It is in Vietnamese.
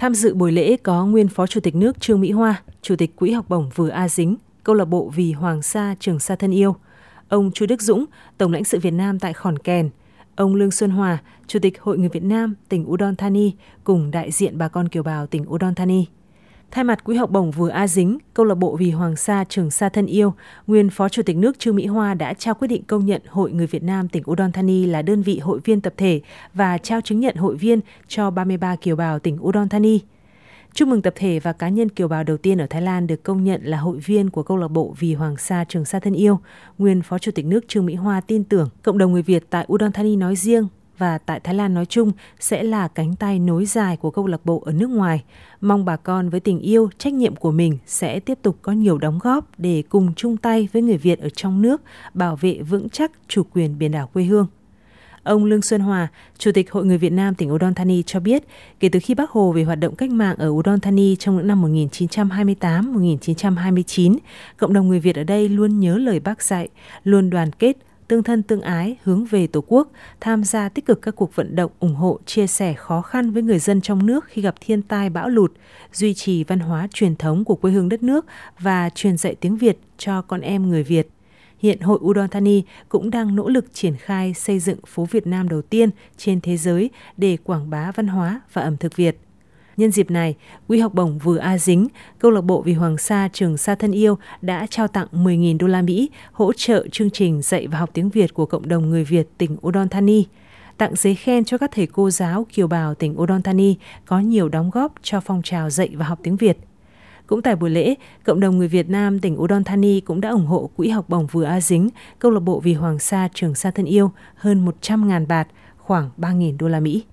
Tham dự buổi lễ có nguyên Phó Chủ tịch nước Trương Mỹ Hoa, Chủ tịch Quỹ học bổng Vừa A Dính, câu lạc bộ Vì Hoàng Sa Trường Sa Thân Yêu, ông Chu Đức Dũng, Tổng lãnh sự Việt Nam tại Khòn Kèn, ông Lương Xuân Hòa, Chủ tịch Hội người Việt Nam tỉnh Udon Thani cùng đại diện bà con kiều bào tỉnh Udon Thani. Thay mặt Quỹ học bổng vừa A Dính, câu lạc bộ Vì Hoàng Sa Trường Sa Thân Yêu, nguyên Phó Chủ tịch nước Trương Mỹ Hoa đã trao quyết định công nhận Hội Người Việt Nam tỉnh Udon Thani là đơn vị hội viên tập thể và trao chứng nhận hội viên cho 33 kiều bào tỉnh Udon Thani. Chúc mừng tập thể và cá nhân kiều bào đầu tiên ở Thái Lan được công nhận là hội viên của câu lạc bộ Vì Hoàng Sa Trường Sa Thân Yêu. Nguyên Phó Chủ tịch nước Trương Mỹ Hoa tin tưởng cộng đồng người Việt tại Udon Thani nói riêng và tại Thái Lan nói chung sẽ là cánh tay nối dài của câu lạc bộ ở nước ngoài. Mong bà con với tình yêu, trách nhiệm của mình sẽ tiếp tục có nhiều đóng góp để cùng chung tay với người Việt ở trong nước bảo vệ vững chắc chủ quyền biển đảo quê hương. Ông Lương Xuân Hòa, Chủ tịch Hội người Việt Nam tỉnh Udon Thani cho biết, kể từ khi Bác Hồ về hoạt động cách mạng ở Udon Thani trong những năm 1928-1929, cộng đồng người Việt ở đây luôn nhớ lời Bác dạy, luôn đoàn kết, tương thân tương ái hướng về Tổ quốc, tham gia tích cực các cuộc vận động ủng hộ, chia sẻ khó khăn với người dân trong nước khi gặp thiên tai bão lụt, duy trì văn hóa truyền thống của quê hương đất nước và truyền dạy tiếng Việt cho con em người Việt. Hiện Hội Udon Thani cũng đang nỗ lực triển khai xây dựng phố Việt Nam đầu tiên trên thế giới để quảng bá văn hóa và ẩm thực Việt. Nhân dịp này, Quỹ học bổng Vừa A Dính, câu lạc bộ Vì Hoàng Sa Trường Sa Thân Yêu đã trao tặng 10.000 đô la Mỹ hỗ trợ chương trình dạy và học tiếng Việt của cộng đồng người Việt tỉnh Udon Thani tặng giấy khen cho các thầy cô giáo kiều bào tỉnh Udon Thani có nhiều đóng góp cho phong trào dạy và học tiếng Việt. Cũng tại buổi lễ, cộng đồng người Việt Nam tỉnh Udon Thani cũng đã ủng hộ Quỹ học bổng vừa A Dính, câu lạc bộ Vì Hoàng Sa Trường Sa Thân Yêu hơn 100.000 bạt, khoảng 3.000 đô la Mỹ.